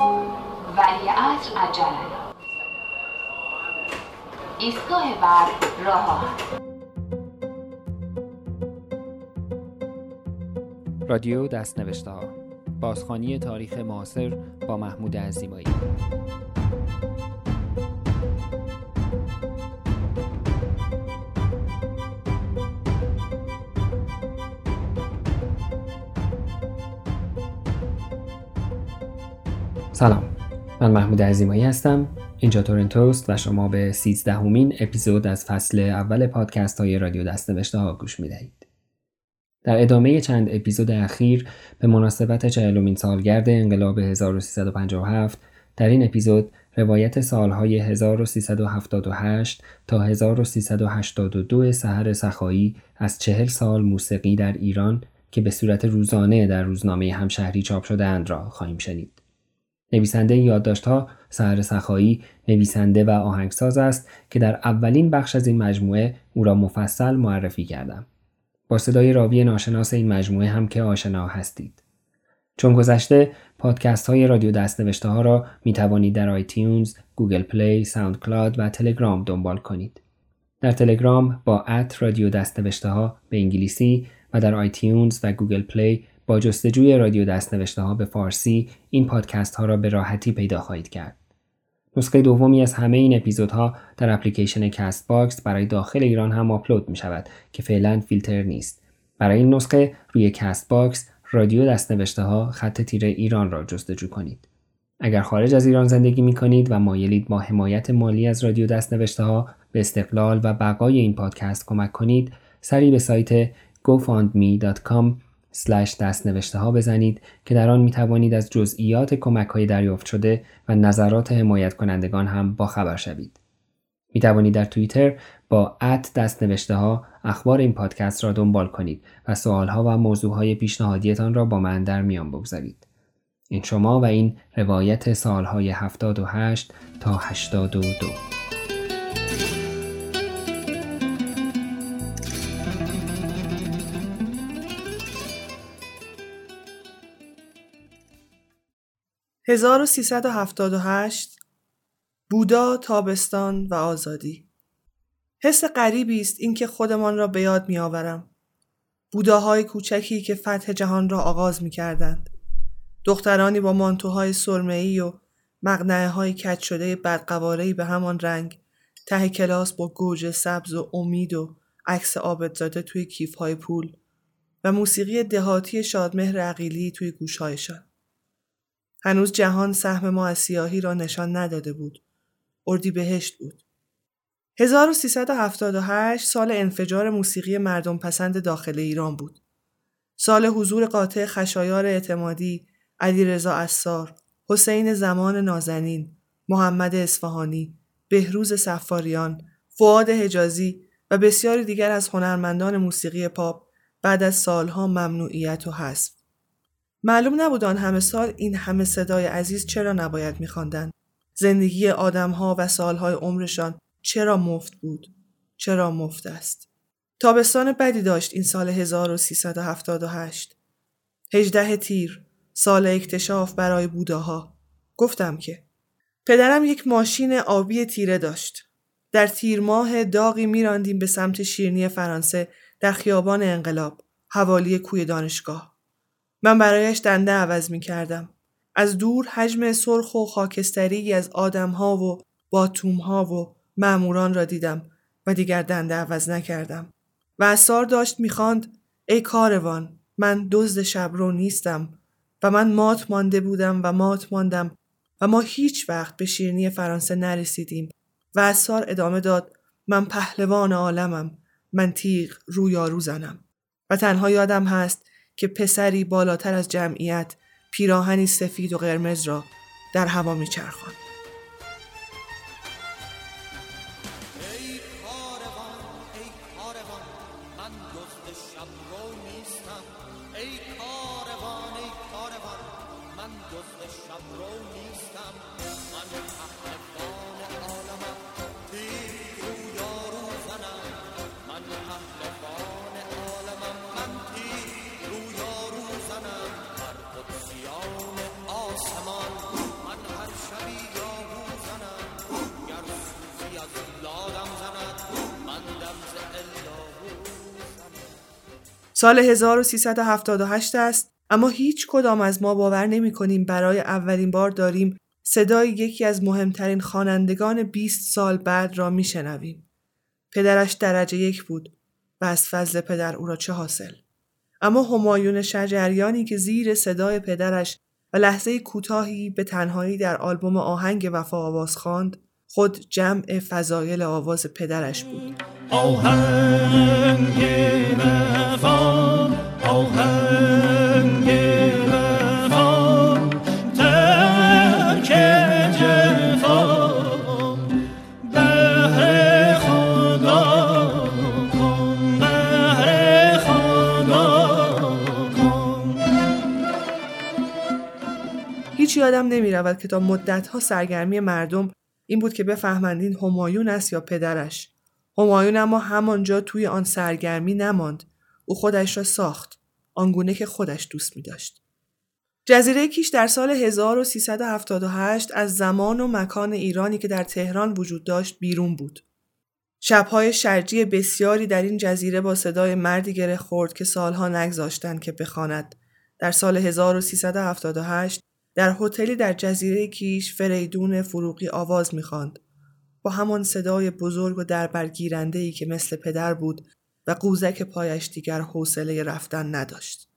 ولی عصر عجله. ایستگاه بعد راه رادیو دست نوشته ها بازخانی تاریخ معاصر با محمود عزیمایی. سلام من محمود عزیمایی هستم اینجا تورنتوست و شما به سیزدهمین اپیزود از فصل اول پادکست های رادیو دستنوشته ها گوش می دهید. در ادامه چند اپیزود اخیر به مناسبت چهلمین سالگرد انقلاب 1357 در این اپیزود روایت سالهای 1378 تا 1382 سحر سخایی از چهل سال موسیقی در ایران که به صورت روزانه در روزنامه همشهری چاپ شده اند را خواهیم شنید. نویسنده یادداشت‌ها سحر سخایی نویسنده و آهنگساز است که در اولین بخش از این مجموعه او را مفصل معرفی کردم. با صدای راوی ناشناس این مجموعه هم که آشنا هستید. چون گذشته پادکست های رادیو دستنوشته ها را می توانید در iTunes، Google Play، SoundCloud و تلگرام دنبال کنید. در تلگرام با at رادیو دستنوشته ها به انگلیسی و در iTunes و Google Play با جستجوی رادیو دستنوشته ها به فارسی این پادکست ها را به راحتی پیدا خواهید کرد. نسخه دومی از همه این اپیزودها در اپلیکیشن Castbox برای داخل ایران هم آپلود می شود که فعلا فیلتر نیست. برای این نسخه روی Castbox رادیو دستنوشته ها خط تیره ایران را جستجو کنید. اگر خارج از ایران زندگی می کنید و مایلید با حمایت مالی از رادیو دستنوشته ها به استقلال و بقای این پادکست کمک کنید سری به سایت gofundme.com دست نوشته ها بزنید که در آن می توانید از جزئیات کمک های دریافت شده و نظرات حمایت کنندگان هم با خبر شوید. می توانید در توییتر با ات دست نوشته ها اخبار این پادکست را دنبال کنید و سوال ها و موضوع های پیشنهادیتان را با من در میان بگذارید. این شما و این روایت سالهای 78 تا 82 1378 بودا تابستان و آزادی حس غریبی است اینکه خودمان را به یاد میآورم بوداهای کوچکی که فتح جهان را آغاز می کردند. دخترانی با مانتوهای سرمه‌ای و مقنعه های کج شده بدقواره‌ای به همان رنگ ته کلاس با گوجه سبز و امید و عکس آبت زاده توی کیف های پول و موسیقی دهاتی شادمهر عقیلی توی گوشهایشان. هنوز جهان سهم ما از سیاهی را نشان نداده بود. اردی بهشت بود. 1378 سال انفجار موسیقی مردم پسند داخل ایران بود. سال حضور قاطع خشایار اعتمادی، علی رضا اسار، حسین زمان نازنین، محمد اصفهانی، بهروز سفاریان، فعاد حجازی و بسیاری دیگر از هنرمندان موسیقی پاپ بعد از سالها ممنوعیت و حذف. معلوم نبود آن همه سال این همه صدای عزیز چرا نباید میخواندند. زندگی آدمها و سالهای عمرشان چرا مفت بود؟ چرا مفت است؟ تابستان بدی داشت این سال 1378 هجده تیر سال اکتشاف برای بوداها. گفتم که پدرم یک ماشین آبی تیره داشت. در تیر ماه داغی میراندیم به سمت شیرنی فرانسه در خیابان انقلاب حوالی کوی دانشگاه. من برایش دنده عوض می کردم. از دور حجم سرخ و خاکستری از آدمها و باتومها و معموران را دیدم و دیگر دنده عوض نکردم. و اثار داشت می‌خواند ای کاروان من دزد شبرو نیستم و من مات مانده بودم و مات ماندم و ما هیچ وقت به شیرنی فرانسه نرسیدیم و اثار ادامه داد من پهلوان عالمم من تیغ رویارو زنم و تنها یادم هست که پسری بالاتر از جمعیت پیراهنی سفید و قرمز را در هوا میچرخاند. نیستم. سال 1378 است اما هیچ کدام از ما باور نمی کنیم برای اولین بار داریم صدای یکی از مهمترین خوانندگان 20 سال بعد را می شنویم. پدرش درجه یک بود و از فضل پدر او را چه حاصل؟ اما همایون شجریانی که زیر صدای پدرش و لحظه کوتاهی به تنهایی در آلبوم آهنگ وفا آواز خواند خود جمع فضایل آواز پدرش بود. آهنگ وفا آهنگ هیچ یادم نمی رود که تا مدتها سرگرمی مردم این بود که بفهمند این همایون است یا پدرش. همایون اما همانجا توی آن سرگرمی نماند. او خودش را ساخت. آنگونه که خودش دوست می داشت. جزیره کیش در سال 1378 از زمان و مکان ایرانی که در تهران وجود داشت بیرون بود. شبهای شرجی بسیاری در این جزیره با صدای مردی گره خورد که سالها نگذاشتند که بخواند. در سال 1378 در هتلی در جزیره کیش فریدون فروغی آواز می‌خواند با همان صدای بزرگ و دربرگیرنده ای که مثل پدر بود و قوزک پایش دیگر حوصله رفتن نداشت.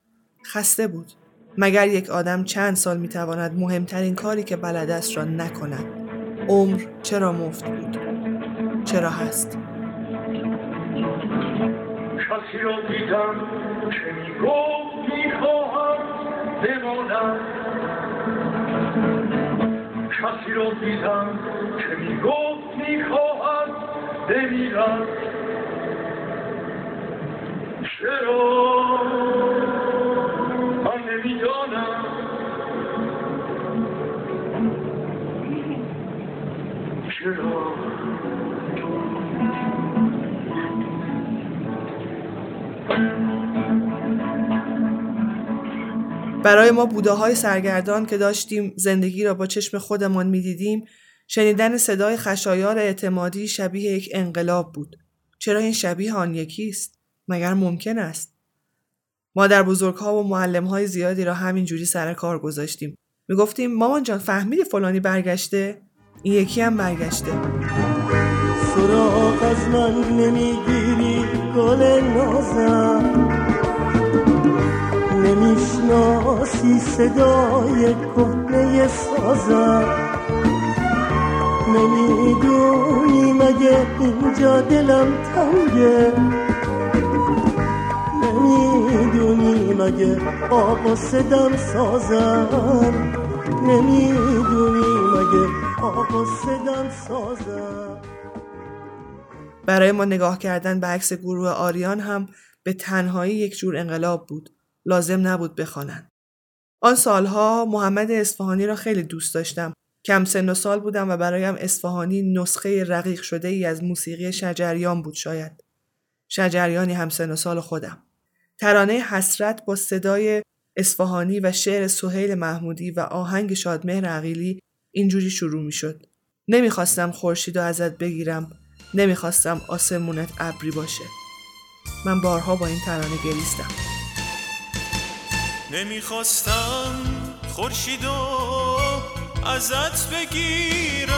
خسته بود. مگر یک آدم چند سال می‌تواند مهمترین کاری که بلد است را نکند. عمر چرا مفت بود؟ چرا هست؟ کسی را دیدم که بمانم کسی رو دیدم که می‌گفت می‌خواهد بمیرد. چرا؟ من نمی‌دانم. چرا؟ برای ما بوده های سرگردان که داشتیم زندگی را با چشم خودمان می‌دیدیم شنیدن صدای خشایار اعتمادی شبیه یک انقلاب بود. چرا این شبیه آن یکی مگر ممکن است؟ ما در بزرگها و های زیادی را همینجوری سر کار گذاشتیم. می‌گفتیم مامان جان فهمیدی فلانی برگشته؟ این یکی هم برگشته. سراغ از من نمی‌گیری گل نازم نمی‌شناسی صدای کهنه سازم نمی‌دونی مگه اینجا دلم تنگه. نمی‌دونی مگه آقا صدم سازم. نمی‌دونی مگه آقا صدم سازم. برای ما نگاه کردن به عکس گروه آریان هم به تنهایی یک جور انقلاب بود. لازم نبود بخوانند. آن سالها محمد اصفهانی را خیلی دوست داشتم. کم سن و سال بودم و برایم اصفهانی نسخه رقیق شده ای از موسیقی شجریان بود شاید. شجریانی هم سن و سال خودم. ترانه حسرت با صدای اصفهانی و شعر سهیل محمودی و آهنگ شادمهر عقیلی اینجوری شروع می شد. نمی‌خواستم خورشید و ازت بگیرم. نمی‌خواستم آسمونت ابری باشه. من بارها با این ترانه گریستم. نمی‌خواستم خورشیدو ازت بگیرم.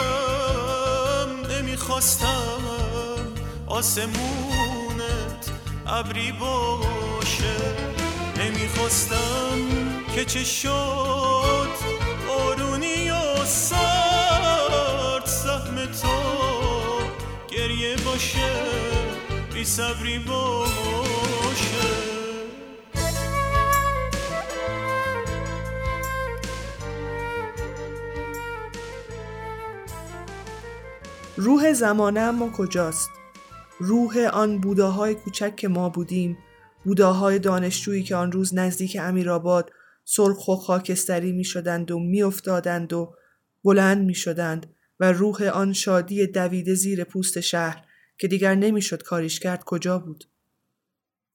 نمی‌خواستم آسمونت ابری باشه. نمی‌خواستم که چه شد آرونی و سرد. سهم تو گریه باشه. بی صبری باشه روح زمانه اما کجاست؟ روح آن بوداهای کوچک که ما بودیم بوداهای دانشجویی که آن روز نزدیک امیرآباد سرخ و خاکستری می شدند و می افتادند و بلند می شدند و روح آن شادی دویده زیر پوست شهر که دیگر نمی‌شد کاریش کرد کجا بود؟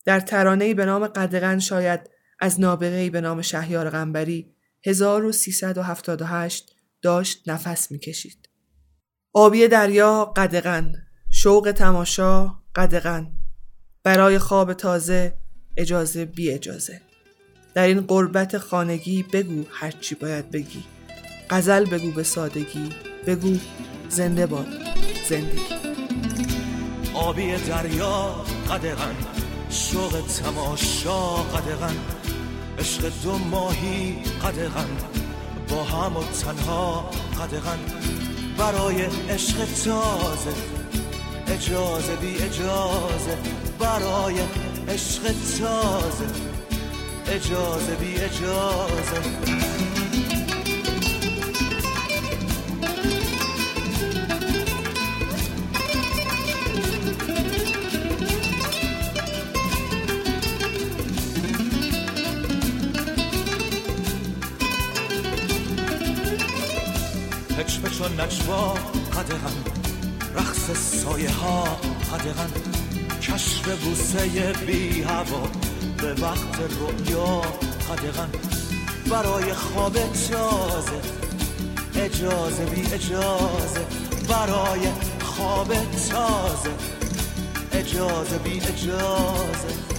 در ترانه‌ای به نام قدغن شاید از نابغه‌ای به نام شهیار غنبری 1378 داشت نفس می‌کشید. آبی دریا قدغن شوق تماشا قدغن. برای خواب تازه اجازه بی اجازه. در این قربت خانگی بگو هرچی باید بگی. غزل بگو به سادگی بگو زنده باد زندگی. آبی دریا قدغن شوق تماشا قدغن. عشق دو ماهی قدغن با هم و تنها قدغن. برای عشق تازه. اجازه بی اجازه. برای عشق تازه. اجازه بی اجازه. نجوا قدغن. رقص سایه ها قدغن. کشف بوسه بی هوا به وقت رؤیا قدغن. برای خواب تازه اجازه بی اجازه. برای خواب تازه اجازه بی اجازه.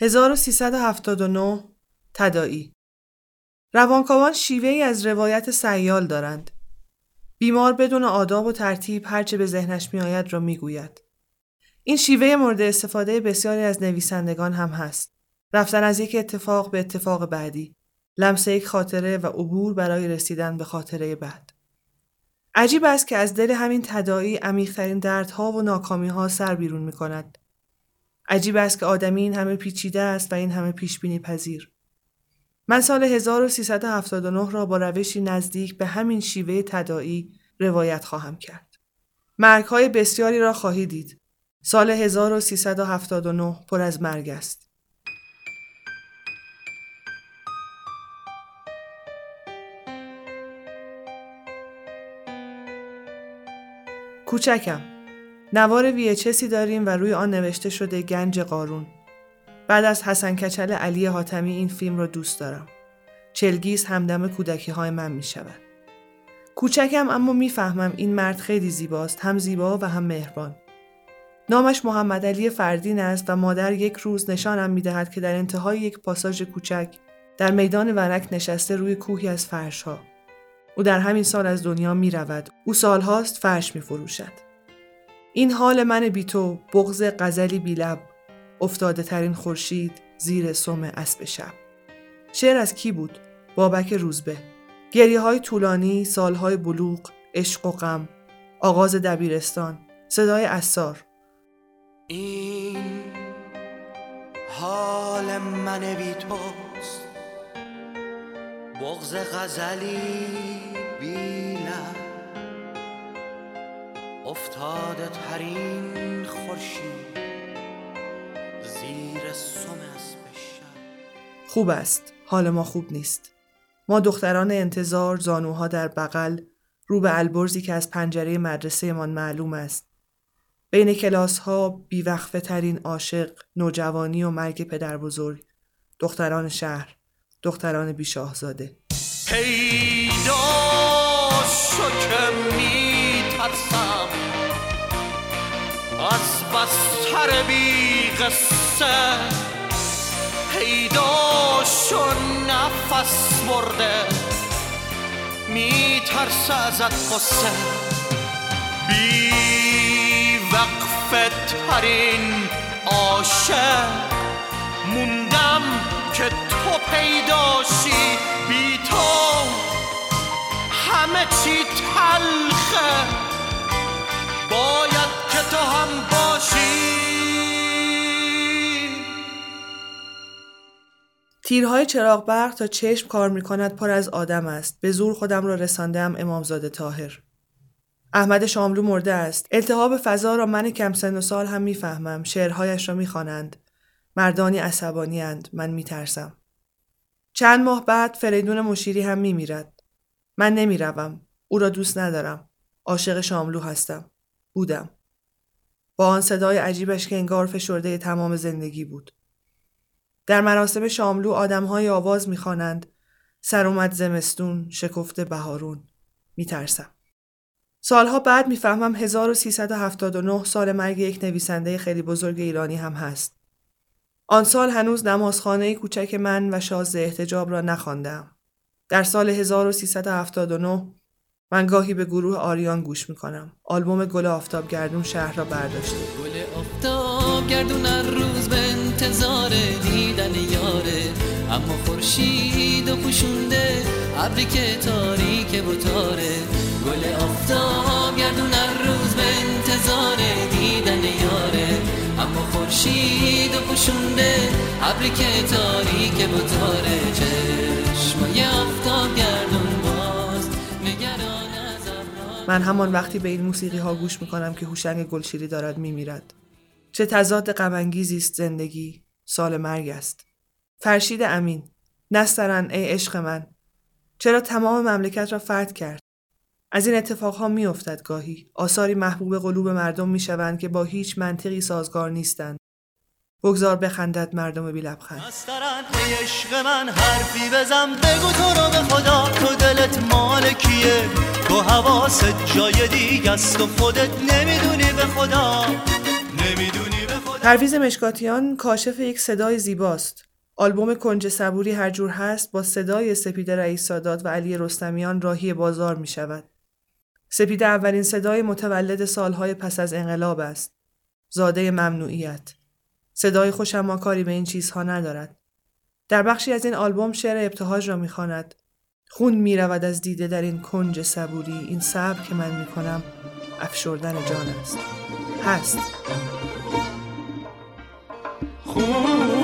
(1379) تدائی روانکاوان شیوه ای از روایت سیال دارند. بیمار بدون آداب و ترتیب هرچه به ذهنش میآید را می‌گوید. این شیوه مورد استفاده بسیاری از نویسندگان هم هست. رفتن از یک اتفاق به اتفاق بعدی، لمس یک خاطره و عبور برای رسیدن به خاطره بعد. عجیب است که از دل همین تدائی عمیقترین دردها و ناکامیها سر بیرون می کند. عجیب است که آدمی این همه پیچیده است و این همه پیش بینی پذیر. من سال 1379 را با روشی نزدیک به همین شیوه تدائی روایت خواهم کرد. مرگ های بسیاری را خواهی دید. سال 1379 پر از مرگ است. کوچکم نوار ویچسی داریم و روی آن نوشته شده گنج قارون. بعد از حسن کچل علی حاتمی این فیلم رو دوست دارم. چلگیز همدم کودکی های من می شود. کوچکم اما می‌فهمم این مرد خیلی زیباست هم زیبا و هم مهربان. نامش محمد علی فردین است و مادر یک روز نشانم می دهد که در انتهای یک پاساژ کوچک در میدان ورک نشسته روی کوهی از فرش ها. او در همین سال از دنیا می رود. او سالهاست فرش می فروشد. این حال من بی تو بغز غزلی بی لب. افتاده ترین خورشید زیر سم اسب شب. شعر از کی بود؟ بابک روزبه. گریه های طولانی سالهای بلوغ عشق و غم. آغاز دبیرستان. صدای اسار این حال من بی توست. بغز غزلی بی لب. افتاده ترین خورشید زیر سم خوب است حال ما خوب نیست. ما دختران انتظار زانوها در بغل رو به البرزی که از پنجره مدرسه من معلوم است. بین کلاس ها بیوقفه ترین عاشق نوجوانی و مرگ پدر بزرگ دختران شهر دختران بیشاهزاده. پیدا شو که می ترسم از بستر بی قصه پیدا شو نفس برده می ترس ازت قصه بی وقفه ترین عاشق موندم که تو پیداشی. بی تو همه چی تلخه باید که تو هم باشی تیرهای چراغ برق تا چشم کار می کند پر از آدم است. به زور خودم را رساندم امامزاده تاهر. احمد شاملو مرده است. التهاب فضا را من کم سن و سال هم می‌فهمم. شعرهایش را می‌خوانند. مردانی عصبانی اند. من میترسم. چند ماه بعد فریدون مشیری هم میمیرد. من نمی‌روم. او را دوست ندارم. عاشق شاملو هستم. بودم. با آن صدای عجیبش که انگار فشرده تمام زندگی بود. در مراسم شاملو آدمهای آواز می‌خوانند سر اومد زمستون شکفته بهارون میترسم سالها بعد می‌فهمم 1379 سال مرگ یک نویسنده خیلی بزرگ ایرانی هم هست آن سال هنوز نمازخانه کوچک من و شازده احتجاب را نخواندم. در سال 1379 من گاهی به گروه آریان گوش می‌کنم. آلبوم گل آفتاب گردون شهر را برداشته. گل آفتاب گردون روز به انتظار دیدن یاره اما خورشید و پوشونده ابری که تاریک و تاره گل آفتاب گردون روز به انتظار دیدن یاره اما خورشید و پوشونده ابری که تاریک و تاره چشمای من همان وقتی به این موسیقی ها گوش می‌کنم که هوشنگ گلشیری دارد میمیرد. چه تضاد غمانگیزی است زندگی، سال مرگ است. فرشید امین، نسترن ای عشق من. چرا تمام مملکت را فرد کرد؟ از این اتفاقها میافتد گاهی آثاری محبوب قلوب مردم می‌شوند که با هیچ منطقی سازگار نیستند بگذار بخندد مردم بی لبخند ای عشق من حرفی بزن بگو تو رو به خدا تو دلت مال کیه تو حواست جای دیگه است و خودت نمی‌دونی به خدا نمی‌دونی به خدا پرویز مشکاتیان کاشف یک صدای زیباست آلبوم کنج صبوری هر جور هست با صدای سپیده رئیس سادات و علی رستمیان راهی بازار می شود. سپیده اولین صدای متولد سالهای پس از انقلاب است. زاده ممنوعیت. صدای خوش اما کاری به این چیزها ندارد. در بخشی از این آلبوم شعر ابتهاج را می‌خواند. خون می رود از دیده در این کنج صبوری این صبر که من می کنم افشردن جان است. هست. خونی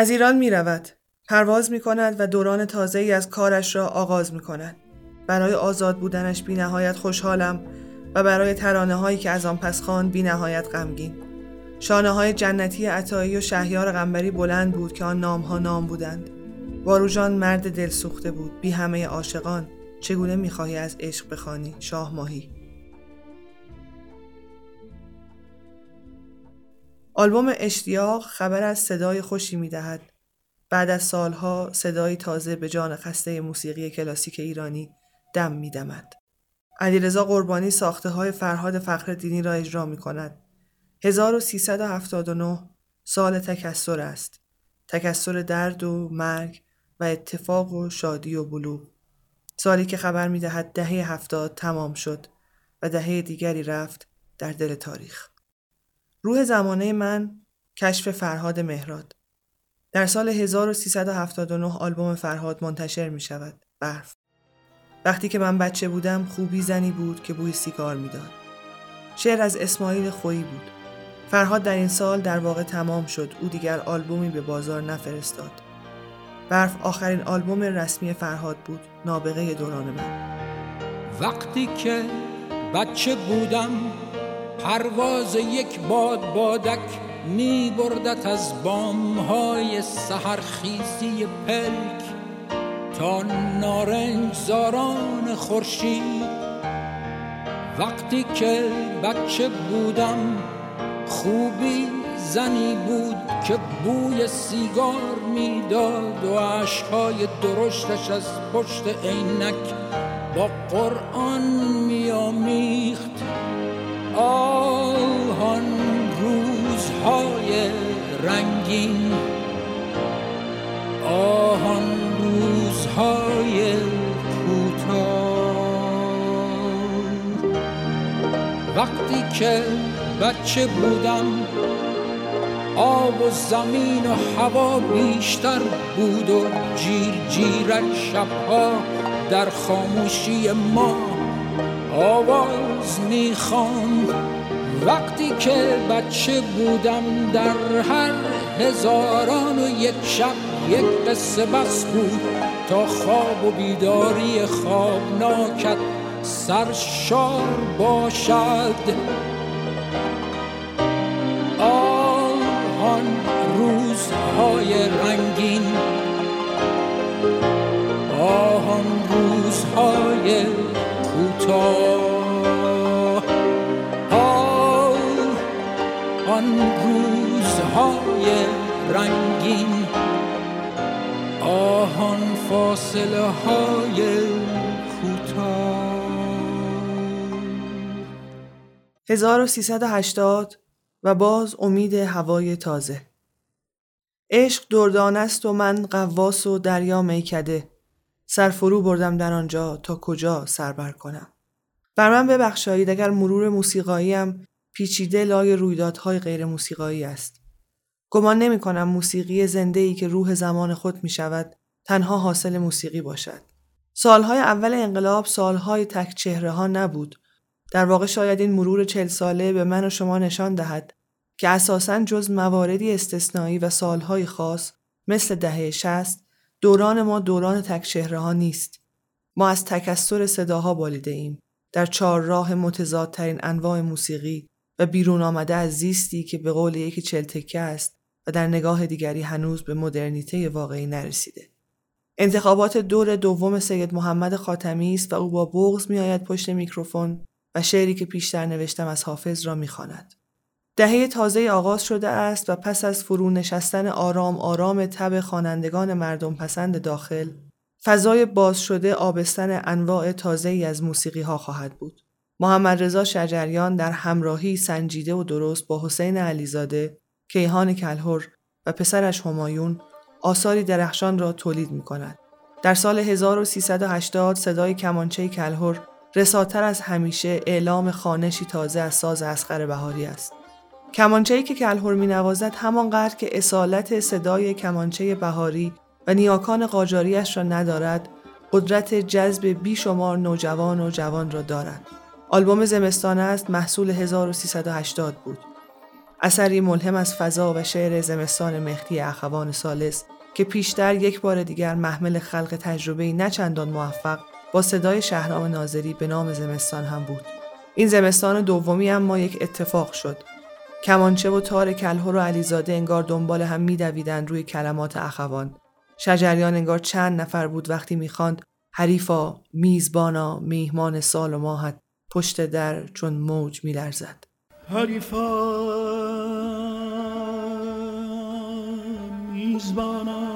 از ایران می رود. پرواز می کند و دوران تازه ای از کارش را آغاز می کند. برای آزاد بودنش بی نهایت خوشحالم و برای ترانه هایی که از آن پس خواند بی نهایت غمگین. شانه های جنتی عطایی و شهیار غنبری بلند بود که آن نام ها نام بودند. واروژان مرد دل سوخته بود بی همه عاشقان چگونه می‌خواهی از عشق بخوانی شاه ماهی آلبوم اشتیاق خبر از صدای خوشی می‌دهد. بعد از سالها صدایی تازه به جان خسته موسیقی کلاسیک ایرانی دم میدمد. علیرضا قربانی ساخته های فرهاد فخر دینی را اجرا می کند 1379 سال تکسر است. تکسر درد و مرگ و اتفاق و شادی و بلوغ. سالی که خبر می دهد دهه هفتاد تمام شد و دهه دیگری رفت در دل تاریخ. روح زمانه من کشف فرهاد مهراد. در سال 1379 آلبوم فرهاد منتشر می شود. برف. وقتی که من بچه بودم خوبی زنی بود که بوی سیگار می‌داد شعر از اسماعیل خویی بود. فرهاد در این سال در واقع تمام شد. او دیگر آلبومی به بازار نفرستاد. برف آخرین آلبوم رسمی فرهاد بود. نابغه دوران من. وقتی که بچه بودم پرواز یک باد بادک می بردت از بام های سهرخیزی پلک تا نارنج زاران خورشید. وقتی که بچه بودم خوبی زنی بود که بوی سیگار می‌داد و عشقهای درشتش از پشت عینک با قرآن میامیخت آهان روزهای رنگین آهان روزهای کوتاه. وقتی که بچه بودم آب و زمین و هوا بیشتر بود و جیر جیرک شبها در خاموشی ما آواز می‌خواند وقتی که بچه بودم در هر هزاران و یک شب یک قصه بس بود تا خواب و بیداری خوابناکت سرشار باشد. آن روزهای رنگین آن روزهای کوتاه. آن روزهای رنگین آهان فاصله های کوتاه. 1380 و باز امید هوای تازه. عشق دردان است و من قواس و دریا میکده. سرفرو بردم در آنجا تا کجا سربر کنم. بر من ببخشایید اگر مرور موسیقاییم پیچیده لای رویدادهای غیر موسیقایی است گمان نمی کنم موسیقی زنده ای که روح زمان خود می شود تنها حاصل موسیقی باشد سالهای اول انقلاب سالهای تک چهره ها نبود در واقع شاید این مرور چل ساله به من و شما نشان دهد که اساساً جز مواردی استثنایی و سالهای خاص مثل دهه شست دوران ما دوران تک ها نیست. ما از تکسر صداها بالیده ایم. در چهار راه متضادترین انواع موسیقی و بیرون آمده از زیستی که به قول یکی چلتکه است و در نگاه دیگری هنوز به مدرنیته واقعی نرسیده. انتخابات دور دوم سید محمد خاتمی است و او با بغض میآید پشت میکروفون و شعری که پیشتر نوشتم از حافظ را می‌خواند. دهه تازه آغاز شده است و پس از فرو نشستن آرام آرام تب خوانندگان مردم پسند داخل فضای باز شده آبستن انواع تازه ای از موسیقی ها خواهد بود. محمد رضا شجریان در همراهی سنجیده و درست با حسین علیزاده، کیهان کلهر و پسرش همایون آثاری درخشان را تولید می کند. در سال 1380 صدای کمانچه کلهر رساتر از همیشه اعلام خانشی تازه از ساز اسقر بهاری است. کمانچه‌ای که کلهر می نوازد همانقدر که اصالت صدای کمانچه بهاری و نیاکان قاجاریش را ندارد قدرت جذب بیشمار نوجوان و جوان را دارد. آلبوم زمستان است محصول 1380 بود. اثری ملهم از فضا و شعر زمستان مهدی اخوان سالس که پیشتر یک بار دیگر محمل خلق تجربه نچندان موفق با صدای شهرام ناظری به نام زمستان هم بود. این زمستان دومی اما یک اتفاق شد. کمانچه و تار کلهر و علیزاده انگار دنبال هم میدویدند روی کلمات اخوان. شجریان انگار چند نفر بود وقتی می‌خواند حریفا میزبانا میهمان سال و ماهت پشت در چون موج میلرزد. حریفا میزبانا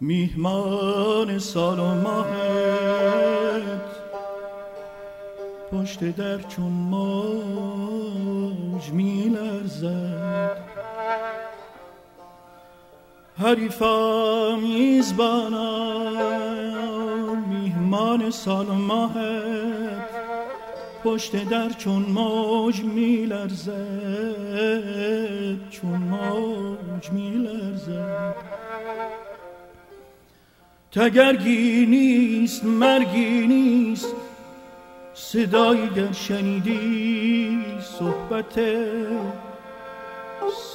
میهمان سال و ماهت پشت در چون موج میلرزد. حریفا میزبانا میهمان سال و ماهت پشت در چون موج میلرزد چون موج میلرزد تگرگی نیست مرگی نیست صدایی گر شنیدی صحبت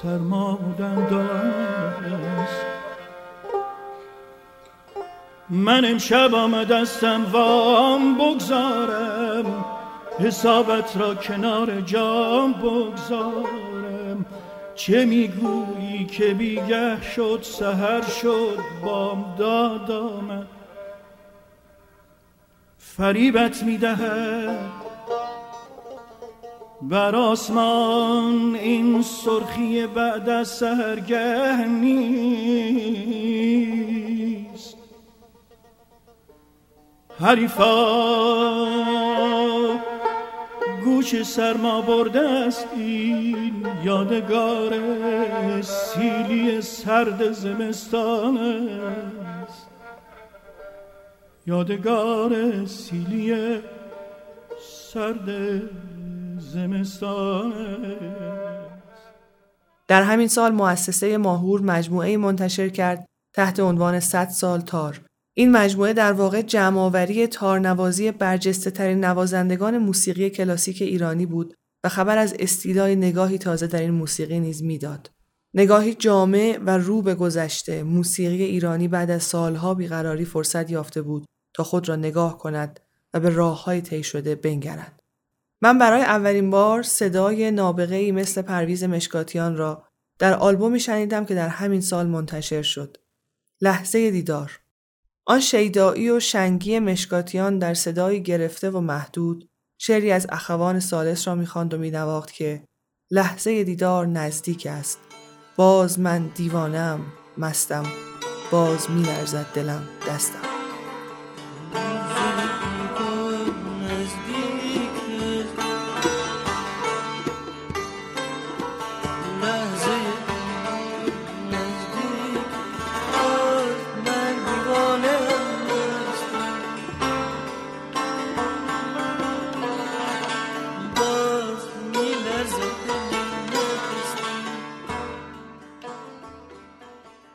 سرمادن است. من امشب آمدستم وام بگذارم حسابت را کنار جام بگذارم. چه می‌گویی که بیگه شد سهر شد بام داد آمد. فریبت می‌دهد. بر آسمان این سرخی بعد از سهرگه نیست. حریفا. گوش سرما برده است این یادگار سیلی سرد زمستان است. یادگار سیلی سرد زمستان در همین سال مؤسسه ماهور مجموعه منتشر کرد تحت عنوان 100 سال تار. این مجموعه در واقع جمعآوری تارنوازی برجسته ترین نوازندگان موسیقی کلاسیک ایرانی بود و خبر از استیلای نگاهی تازه در این موسیقی نیز می‌داد. نگاهی جامع و رو به گذشته موسیقی ایرانی بعد از سالها بیقراری فرصت یافته بود تا خود را نگاه کند و به راه های طی شده بنگرد. من برای اولین بار صدای نابغه ای مثل پرویز مشکاتیان را در آلبومی شنیدم که در همین سال منتشر شد. لحظه دیدار. آن شیدایی و شنگی مشکاتیان در صدایی گرفته و محدود شعری از اخوان سالس را می‌خواند و مینواخت که لحظه دیدار نزدیک است. باز من دیوانم مستم باز میلرزد دلم دستم.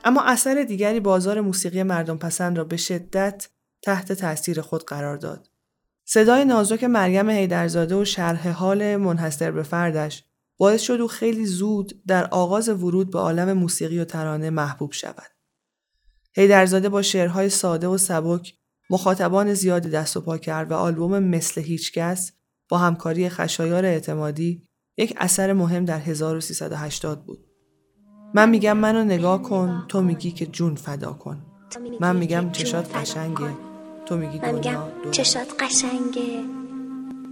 اما اثر دیگری بازار موسیقی مردم پسند را به شدت تحت تاثیر خود قرار داد. صدای نازک مریم هیدرزاده و شرح حال منحصر به فردش باعث شد او خیلی زود در آغاز ورود به عالم موسیقی و ترانه محبوب شود. هیدرزاده با شعرهای ساده و سبک مخاطبان زیادی دست و پا کرد و آلبوم مثل هیچکس با همکاری خشایار اعتمادی یک اثر مهم در 1380 بود. من میگم منو نگاه کن تو میگی که جون فدا کن. من میگم چشات قشنگه تو میگی من میگم دنیا چشات قشنگه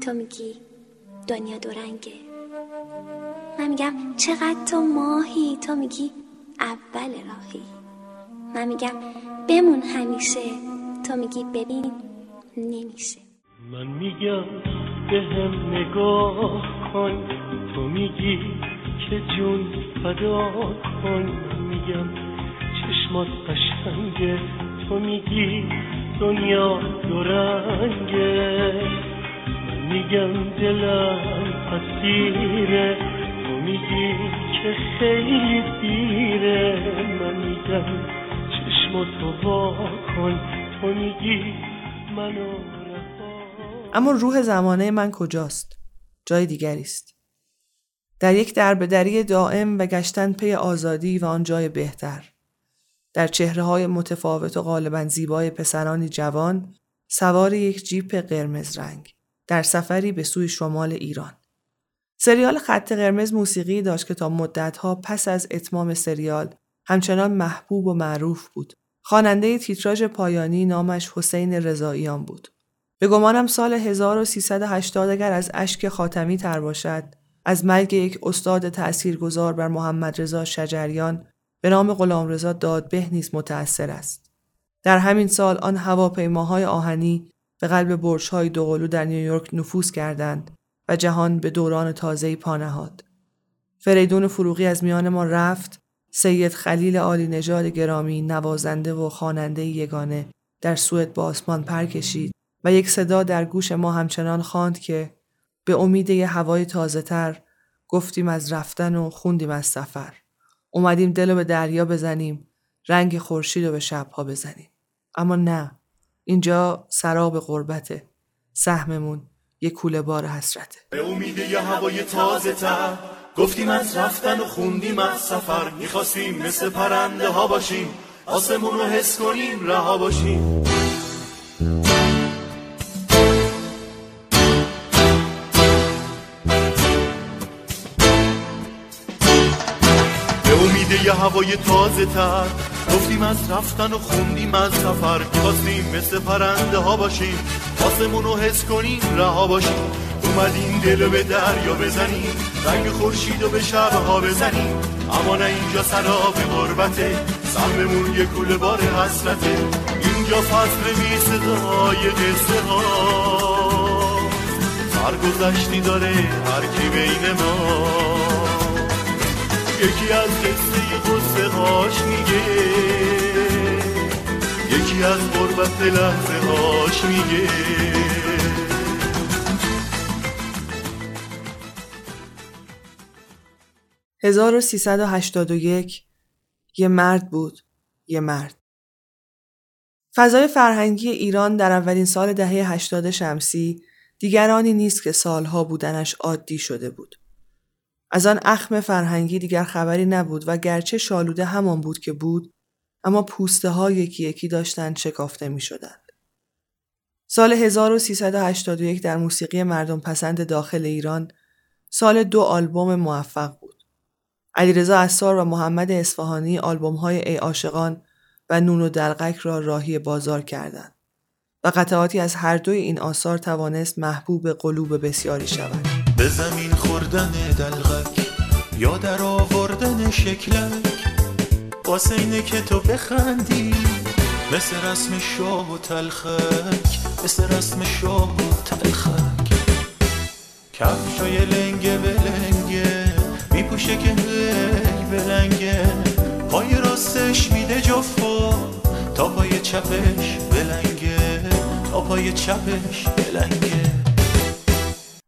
تو میگی دنیا دورنگه من میگم چقدر تو ماهی تو میگی اول راهی. من میگم بمون همیشه تو میگی ببین نمیشه. من میگم به هم نگاه کن تو میگی که جون فدا کن میگم چشمات قشنگه تو میگی دنیا دورنگه من میگم دلم اسیره. تو میگی که خیلی دیره. من میگم چشماتو وا کن. تو میگی منو اما روح زمانه من کجاست؟ جای دیگری است در یک دربدری دائم و گشتن پی آزادی و آن جای بهتر. در چهره های متفاوت و غالبا زیبای پسرانی جوان سوار یک جیپ قرمز رنگ در سفری به سوی شمال ایران. سریال خط قرمز موسیقی داشت که تا مدتها پس از اتمام سریال همچنان محبوب و معروف بود. خواننده تیتراژ پایانی نامش حسین رضاییان بود. به گمانم سال 1380 اگر از اشک خاتمی تر باشد از مرگ یک استاد تأثیرگذار بر محمد رضا شجریان به نام غلامرضا دادبه نیز متأثر است. در همین سال آن هواپیماهای آهنی به قلب برج‌های دوقلو در نیویورک نفوذ کردند و جهان به دوران تازه‌ای پا نهاد. فریدون فروغی از میان ما رفت، سید خلیل عالی نژاد گرامی نوازنده و خواننده یگانه در سوئد با آسمان پر کشید و یک صدا در گوش ما همچنان خواند که به امید یه هوای تازه تر گفتیم از رفتن و خوندیم از سفر. اومدیم دل رو به دریا بزنیم رنگ خورشید رو به شبها بزنیم. اما نه اینجا سراب غربته. سهممون یه کوله بار حسرته. به امید یه هوای تازه تر گفتیم از رفتن و خوندیم از سفر می‌خواستیم مثل پرنده ها باشیم آسمون رو حس کنیم رها باشیم امید یه هوای تازه تر. گفتیم از رفتن و خوندیم از سفر. می‌خواستیم مثل پرنده ها باشیم. آسمون رو حس کنیم رها باشیم. اومدیم دل به دریا بزنیم. رنگ خورشید رو به شبها بزنیم. اما نه اینجا سراب غربته. سهممون یه کوله بار حسرته. اینجا فصل بی صدای قصه ها سرگذشتی داره هر کی بین ما. یکی از قصه قصه هاش میگه. یکی از غربت لحظه هاش میگه. 1381 یه مرد بود یه مرد. فضای فرهنگی ایران در اولین سال دهه 80 شمسی دیگرانی نیست که سالها بودنش عادی شده بود. از آن اخم فرهنگی دیگر خبری نبود و گرچه شالوده همان بود که بود اما پوسته ها یکی یکی داشتند شکافته می شدند. سال 1381 در موسیقی مردم پسند داخل ایران سال دو آلبوم موفق بود. علیرضا اسار و محمد اصفهانی آلبوم های ای عاشقان و نون و دلقک را راهی بازار کردند و قطعاتی از هر دوی این آثار توانست محبوب قلوب بسیاری شود. به زمین خوردن دلغک یا در آوردن شکلک. واسه اینه که تو بخندی مثل رسم شاه و تلخک مثل رسم شاه و تلخک. کفشای لنگه بلنگه میپوشه که هی بلنگه پای راستش میده جفا تا پای چپش بلنگه تا پای چپش بلنگه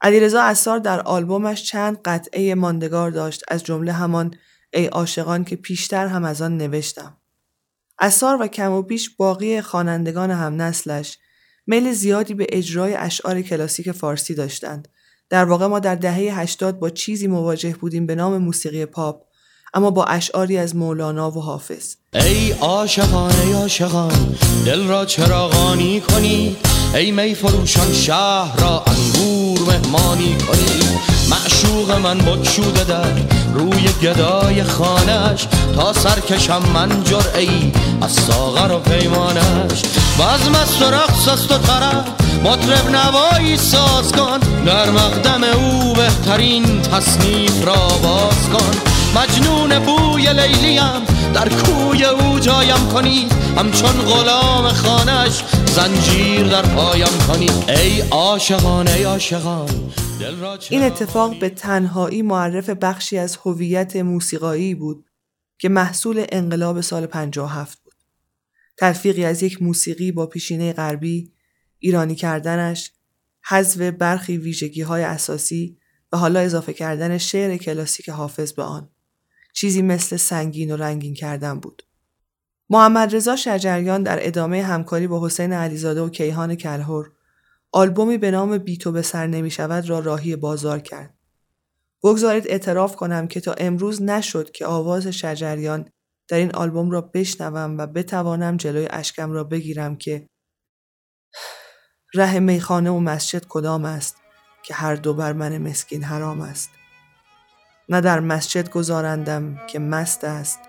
علیرضا اسار در آلبومش چند قطعه ماندگار داشت از جمله همان ای عاشقان که پیشتر هم از آن نوشتم. اسار و کم و بیش باقی خوانندگان هم نسلش میل زیادی به اجرای اشعار کلاسیک فارسی داشتند. در واقع ما در دهه 80 با چیزی مواجه بودیم به نام موسیقی پاپ اما با اشعاری از مولانا و حافظ ای عاشقان ای عاشقان دل را چراغانی کنید ای می فروشان شهر را انگور مهمانی کنید معشوق من بکشوده در روی گدای خانش تا سرکشم من جرعی از ساغر و پیمانش بزم است و رقص است و طرف مطرب نوایی ساز کن. در مقدم او بهترین تصنیف را باز کن. مجنون بوی لیلیم در کوی او جایم کنید همچون غلام خانش زنجیر در پایم کنید ای عاشقان ای عاشقان این اتفاق به تنهایی معرف بخشی از هویت موسیقایی بود که محصول انقلاب سال 57 بود. تلفیقی از یک موسیقی با پیشینه غربی، ایرانی کردنش، حذف برخی ویژگی های اساسی و حالا اضافه کردن شعر کلاسیک حافظ به آن. چیزی مثل سنگین و رنگین کردن بود. محمد رضا شجریان در ادامه همکاری با حسین علیزاده و کیهان کلهور آلبومی به نام بی تو به سر نمی شود را راهی بازار کرد. بگذارید اعتراف کنم که تا امروز نشد که آواز شجریان در این آلبوم را بشنوم و بتوانم جلوی اشکم را بگیرم که ره میخانه و مسجد کدام است که هر دو بر من مسکین حرام است نه در مسجد گذارندم که مست است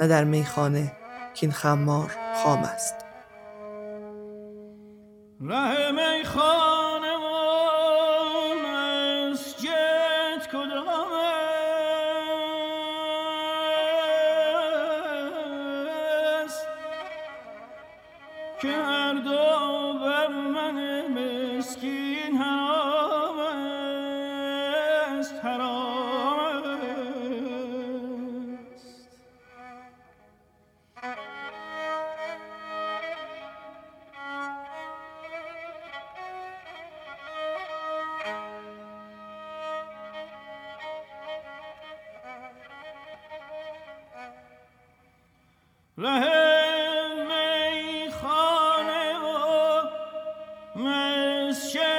نه در میخانه که این خمار خام است. ره میخانه ره میخانه و مسجد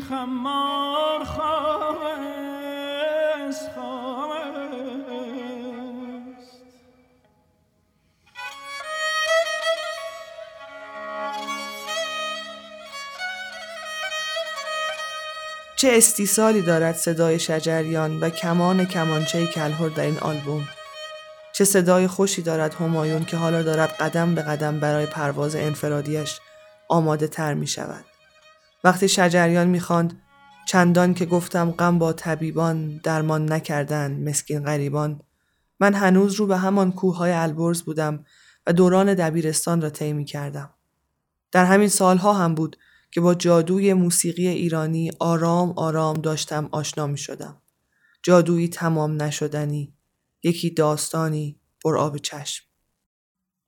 خمار خام است چه استیصالی دارد صدای شجریان و کمان کمانچه کلهر در این آلبوم چه صدای خوشی دارد همایون که حالا دارد قدم به قدم برای پرواز انفرادیش آماده تر می شود. وقتی شجریان می خواند چندان که گفتم غم با طبیبان درمان نکردن مسکین غریبان من هنوز رو به همان کوههای البرز بودم و دوران دبیرستان را طی کردم. در همین سالها هم بود که با جادوی موسیقی ایرانی آرام آرام داشتم آشنا می شدم. جادویی تمام نشدنی، یکی داستانی پر آب چشم.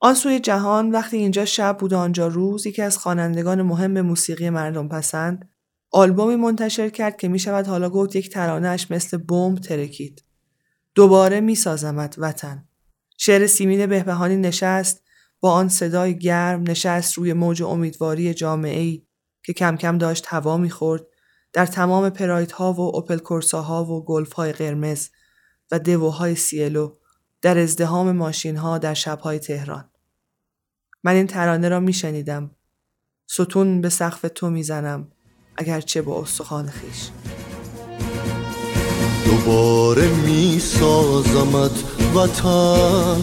آن سوی جهان وقتی اینجا شب بود آنجا روز یکی از خوانندگان مهم موسیقی مردم پسند آلبومی منتشر کرد که می شود حالا گفت یک ترانهش مثل بمب ترکید. دوباره می سازمت وطن. شعر سیمین بهبهانی نشست با آن صدای گرم نشست روی موج امیدواری جامعه ای که کم کم داشت هوا می‌خورد در تمام پرایت ها و اوپل ها و گلف های قرمز و دووهای سیلو در ازدهام ماشین ها در شبهای تهران. من این ترانه را میشنیدم. ستون به سقف تو می‌زنم اگرچه با استخوان خیش. دوباره میسازمت وطن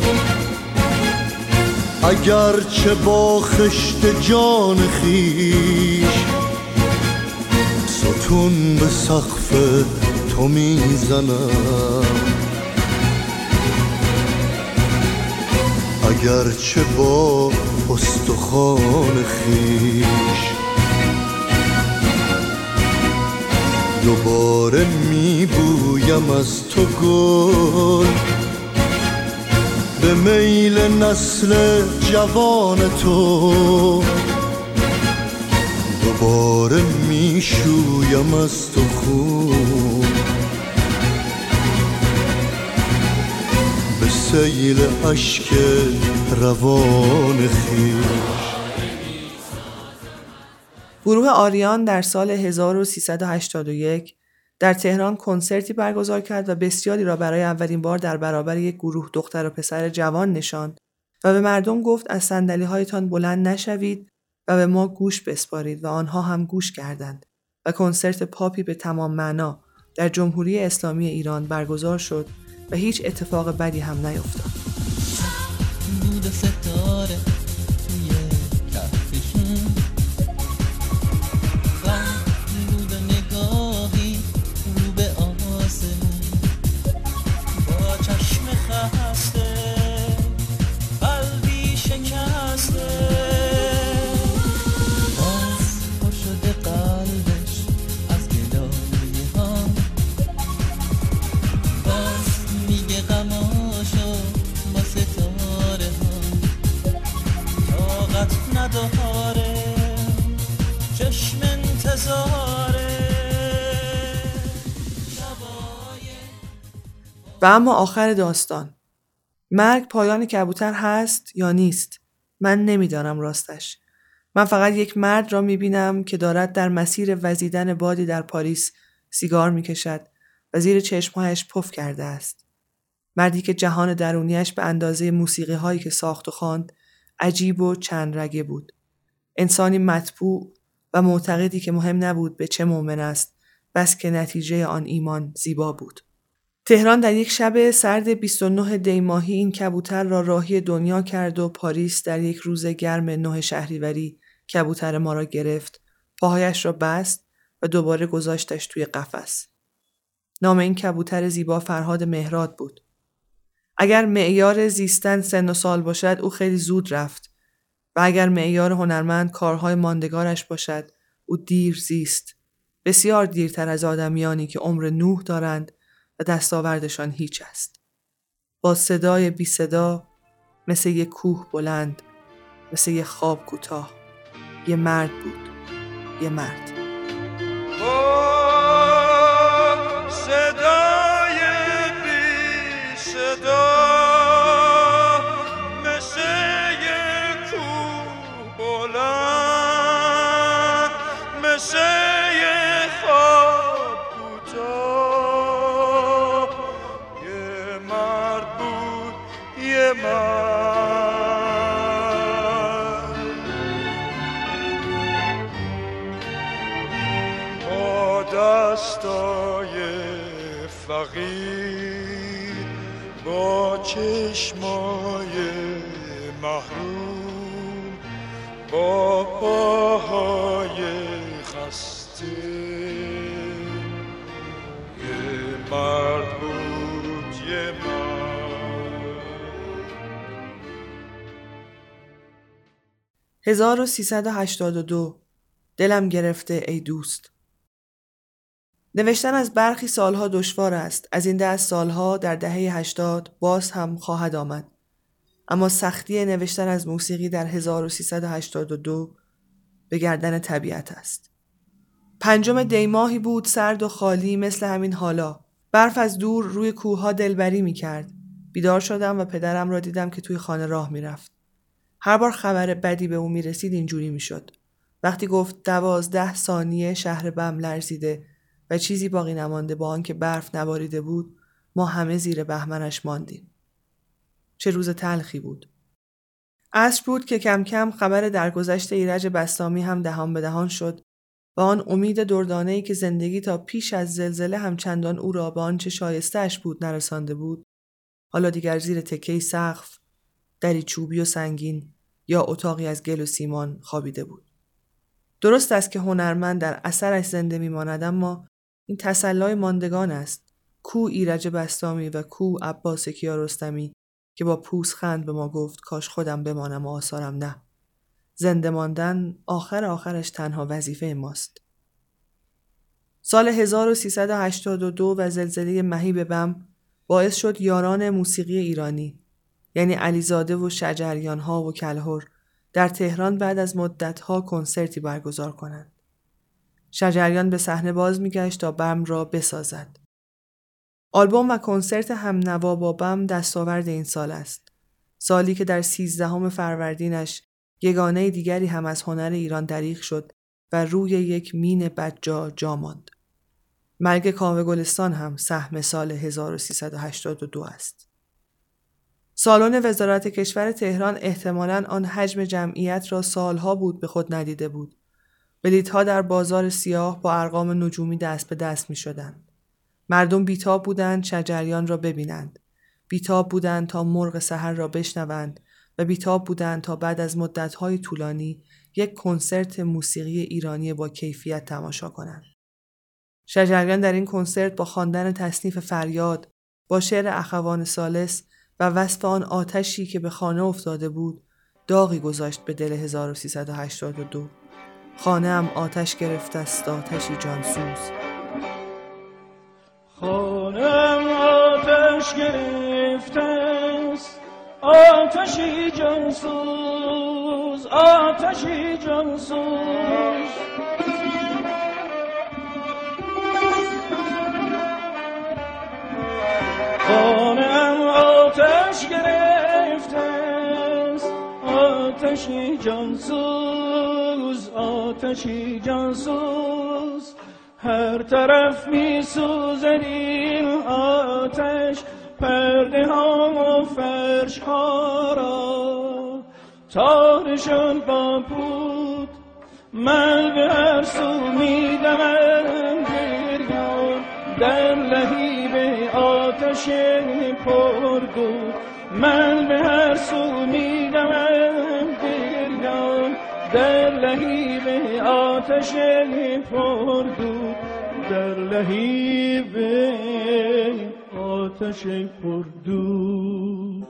اگرچه با خشت جان خیش ستون به سقف تو می‌زنم اگرچه با استخوان خیش دوباره میبویم از تو گل به میل نسل جوان تو دوباره می‌شویم از تو خون سیل اشک روان خیش. گروه آریان در سال 1381 در تهران کنسرتی برگزار کرد و بسیاری را برای اولین بار در برابر یک گروه دختر و پسر جوان نشاند و به مردم گفت از سندلی هایتان بلند نشوید و به ما گوش بسپارید و آنها هم گوش کردند و کنسرت پاپی به تمام معنا در جمهوری اسلامی ایران برگزار شد و هیچ اتفاق بدی هم نیفتاد. و اما آخر داستان. مرگ پایان کبوتر هست یا نیست؟ من نمی‌دانم راستش. من فقط یک مرد را می‌بینم که دارد در مسیر وزیدن بادی در پاریس سیگار می‌کشد و زیر چشمهایش پف کرده است. مردی که جهان درونیش به اندازه موسیقی هایی که ساخت و خواند عجیب و چند رگه بود. انسانی مطبوع و معتقدی که مهم نبود به چه مؤمن است بس که نتیجه آن ایمان زیبا بود. تهران در یک شب سرد 29 دی ماهی این کبوتر را راهی دنیا کرد و پاریس در یک روز گرم نه شهریوری کبوتر ما را گرفت. پاهایش را بست و دوباره گذاشتش توی قفس. نام این کبوتر زیبا فرهاد مهراد بود. اگر معیار زیستن سن و سال باشد او خیلی زود رفت و اگر معیار هنرمند کارهای ماندگارش باشد او دیر زیست. بسیار دیرتر از آدمیانی که عمر نوح دارند و دستاوردشان هیچ است. با صدای بی صدا مثل یک کوه بلند مثل یک خواب کوتاه یه مرد بود یه مرد چشمای محروم با پاهای خسته. یه مرد بود یه مرد. 1382 دلم گرفته ای دوست. نوشتن از برخی سالها دشوار است. از این دست سالها در دهه 80 باز هم خواهد آمد. اما سختی نوشتن از موسیقی در 1382 به گردن طبیعت است. پنجم دیماهی بود سرد و خالی مثل همین حالا. برف از دور روی کوهها دلبری می کرد بیدار شدم و پدرم را دیدم که توی خانه راه می‌رفت. هر بار خبر بدی به او می رسید اینجوری می شد. وقتی گفت دوازده ثانیه شهر بم لرزیده چیزی باقی نمانده با آنکه برف نباریده بود ما همه زیر بهمنش ماندیم. چه روز تلخی بود. عصر بود که کم کم خبر درگذشت ایرج بستامی هم دهان به دهان شد و آن امید دردانه‌ای که زندگی تا پیش از زلزله همچندان او را به آنچه شایستهاش بود نرسانده بود حالا دیگر زیر تکهی سقف دری چوبی و سنگین یا اتاقی از گل و سیمان خوابیده بود درست است که هنرمند در اثرش زنده میماند اما این تسلای ماندگان است. کو ایرج بستامی و کو عباس کیارستمی که با پوسخند به ما گفت کاش خودم بمانم و آثارم نه. زنده ماندن آخر آخرش تنها وظیفه ماست. سال 1382 و زلزله مهیب بم باعث شد یاران موسیقی ایرانی یعنی علیزاده و شجریان ها و کلهر در تهران بعد از مدت ها کنسرتی برگزار کنند. شجریان به صحنه باز میگشت تا بم را بسازد. آلبوم و کنسرت هم نوا با بم دستاورد این سال است. سالی که در سیزدهم فروردینش یگانه دیگری هم از هنر ایران دریغ شد و روی یک مین بدجا جا ماند. مرگ کاوه گلستان هم سهم سال 1382 است. سالن وزارت کشور تهران احتمالاً آن حجم جمعیت را سالها بود به خود ندیده بود. بلیتها در بازار سیاه با ارقام نجومی دست به دست می شدند. مردم بیتاب بودند شجریان را ببینند. بیتاب بودند تا مرغ سحر را بشنوند و بیتاب بودند تا بعد از مدتهای طولانی یک کنسرت موسیقی ایرانی با کیفیت تماشا کنند. شجریان در این کنسرت با خواندن تصنیف فریاد با شعر اخوان سالس و وصف آن آتشی که به خانه افتاده بود داغی گذاشت به دل 1382 خانه هم آتش گرفته است آتشی جانسوز. خانه آتش گرفته است آتشی جانسوز آتشی جانسوز. خانم آتش گرفته است آتشی جانسوز. آتشی جانسوز هر طرف می این آتش پرده ها و فرش ها را. تارشان با پود من به هر سو می دمم در لحیب آتش پردو من به هر سو میدمم گریان در لحیب آتش پردو در لحیب آتش پردود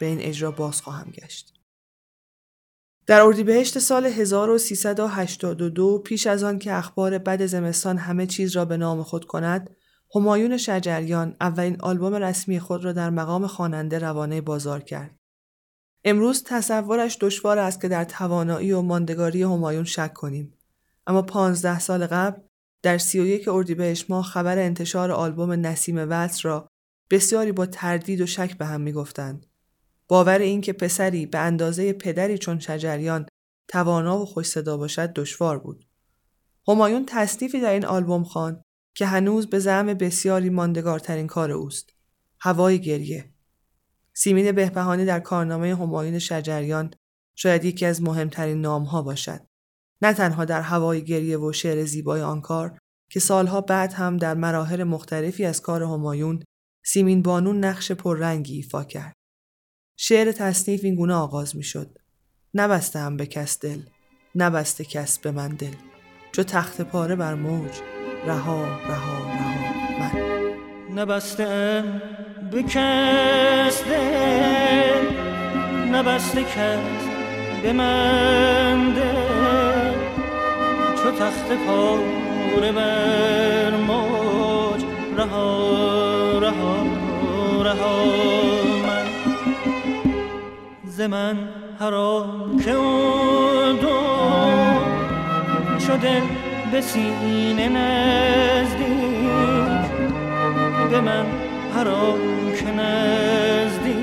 به این اجرا باز خواهم گشت. در اردیبهشت سال 1382 پیش از آن که اخبار بد زمستان همه چیز را به نام خود کند، همایون شجریان اولین آلبوم رسمی خود را در مقام خواننده روانه بازار کرد. امروز تصورش دشوار است که در توانایی و ماندگاری همایون شک کنیم. اما پانزده سال قبل در سی و یک اردیبهشت ماه خبر انتشار آلبوم نسیم وصل را بسیاری با تردید و شک به هم می‌گفتند. باور این که پسری به اندازه پدری چون شجریان توانا و خوش صدا باشد دشوار بود. همایون تصنیفی در این آلبوم خواند که هنوز به زعم بسیاری ماندگارترین کار اوست. هوای گریه. سیمین بهبهانی در کارنامه همایون شجریان شاید یکی از مهمترین نامها باشد. نه تنها در هوای گریه و شعر زیبای آن کار که سالها بعد هم در مراحل مختلفی از کار همایون سیمین بانون نقش پررنگی ایفا کرد. شعر تصنیف این گونه آغاز می شد. نبسته هم به کس دل نبسته کس به من دل چو تخت پاره بر موج رها رها رها من نبسته به کس دل نبسته کرد به من چو تخت پاره بر موج رها رها رها من. ز من حرام که اون دو دل به سینه نزدیک. به من حرام که نزدیک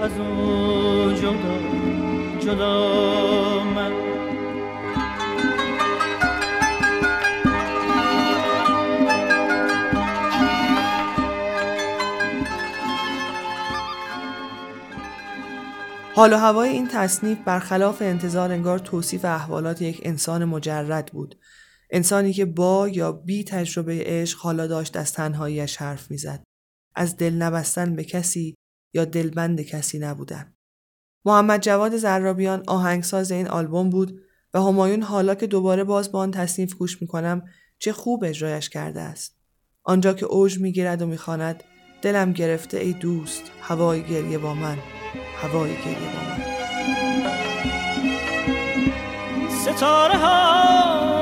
از او جدا جدا من. حال و هوای این تصنیف برخلاف انتظار انگار توصیف احوالات یک انسان مجرد بود. انسانی که با یا بی تجربه عشق حالا داشت از تنهاییش حرف می‌زد. از دل نبستن به کسی یا دلبند کسی نبودن. محمد جواد زرابیان آهنگساز این آلبوم بود و همایون حالا که دوباره باز با آن تصنیف گوش می‌کنم چه خوب اجرایش کرده است. آنجا که اوج می‌گیرد و می‌خواند دلم گرفته ای دوست هوای گریه با من هوای گریه با من. ستاره ها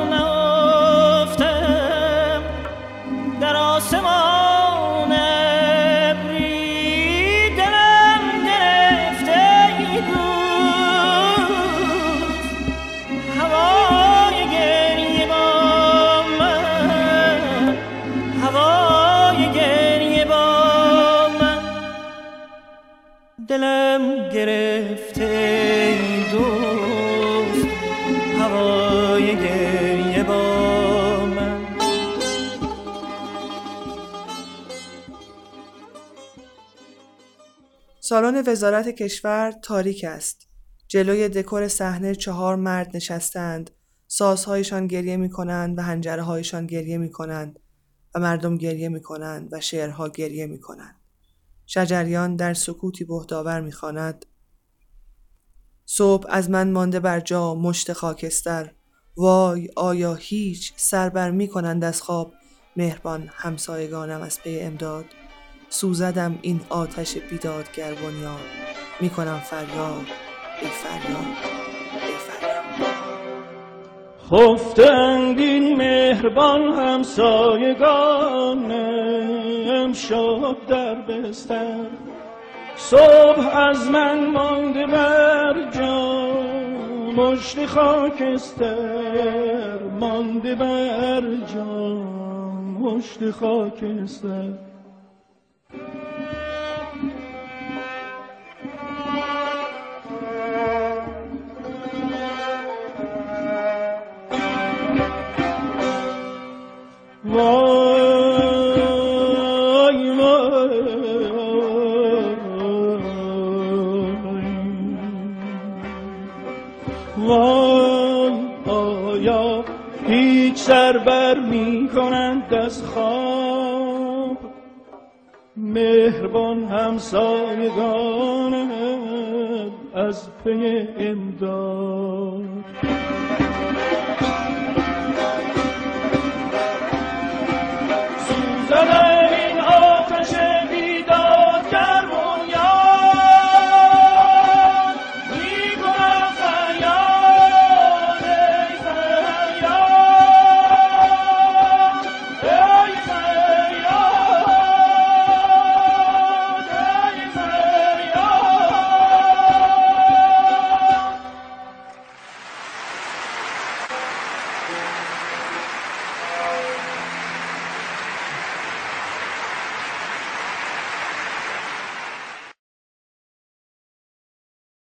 وزارت کشور تاریک است. جلوی دکور صحنه چهار مرد نشستند. سازهایشان گریه می کنند و هنجره هایشان گریه می کنند و مردم گریه می کنند و شعرها گریه می کنند. شجریان در سکوتی بهداور می خاند. صبح از من مانده بر جا مشت خاکستر وای آیا هیچ سربر می کنند از خواب مهربان همسایگانم از پی امداد سوزدم این آتش بیدادگر بنیاد. می کنم فریاد ای فریاد ای فریاد. خفتند این مهربان همسایگان امشب در بستر. صبح از من مانده بر جا مشت خاکستر. مانده بر جا مشت خاکستر. سر بر می کنند از خواب؟ مهربان همسایگانم از پی امداد.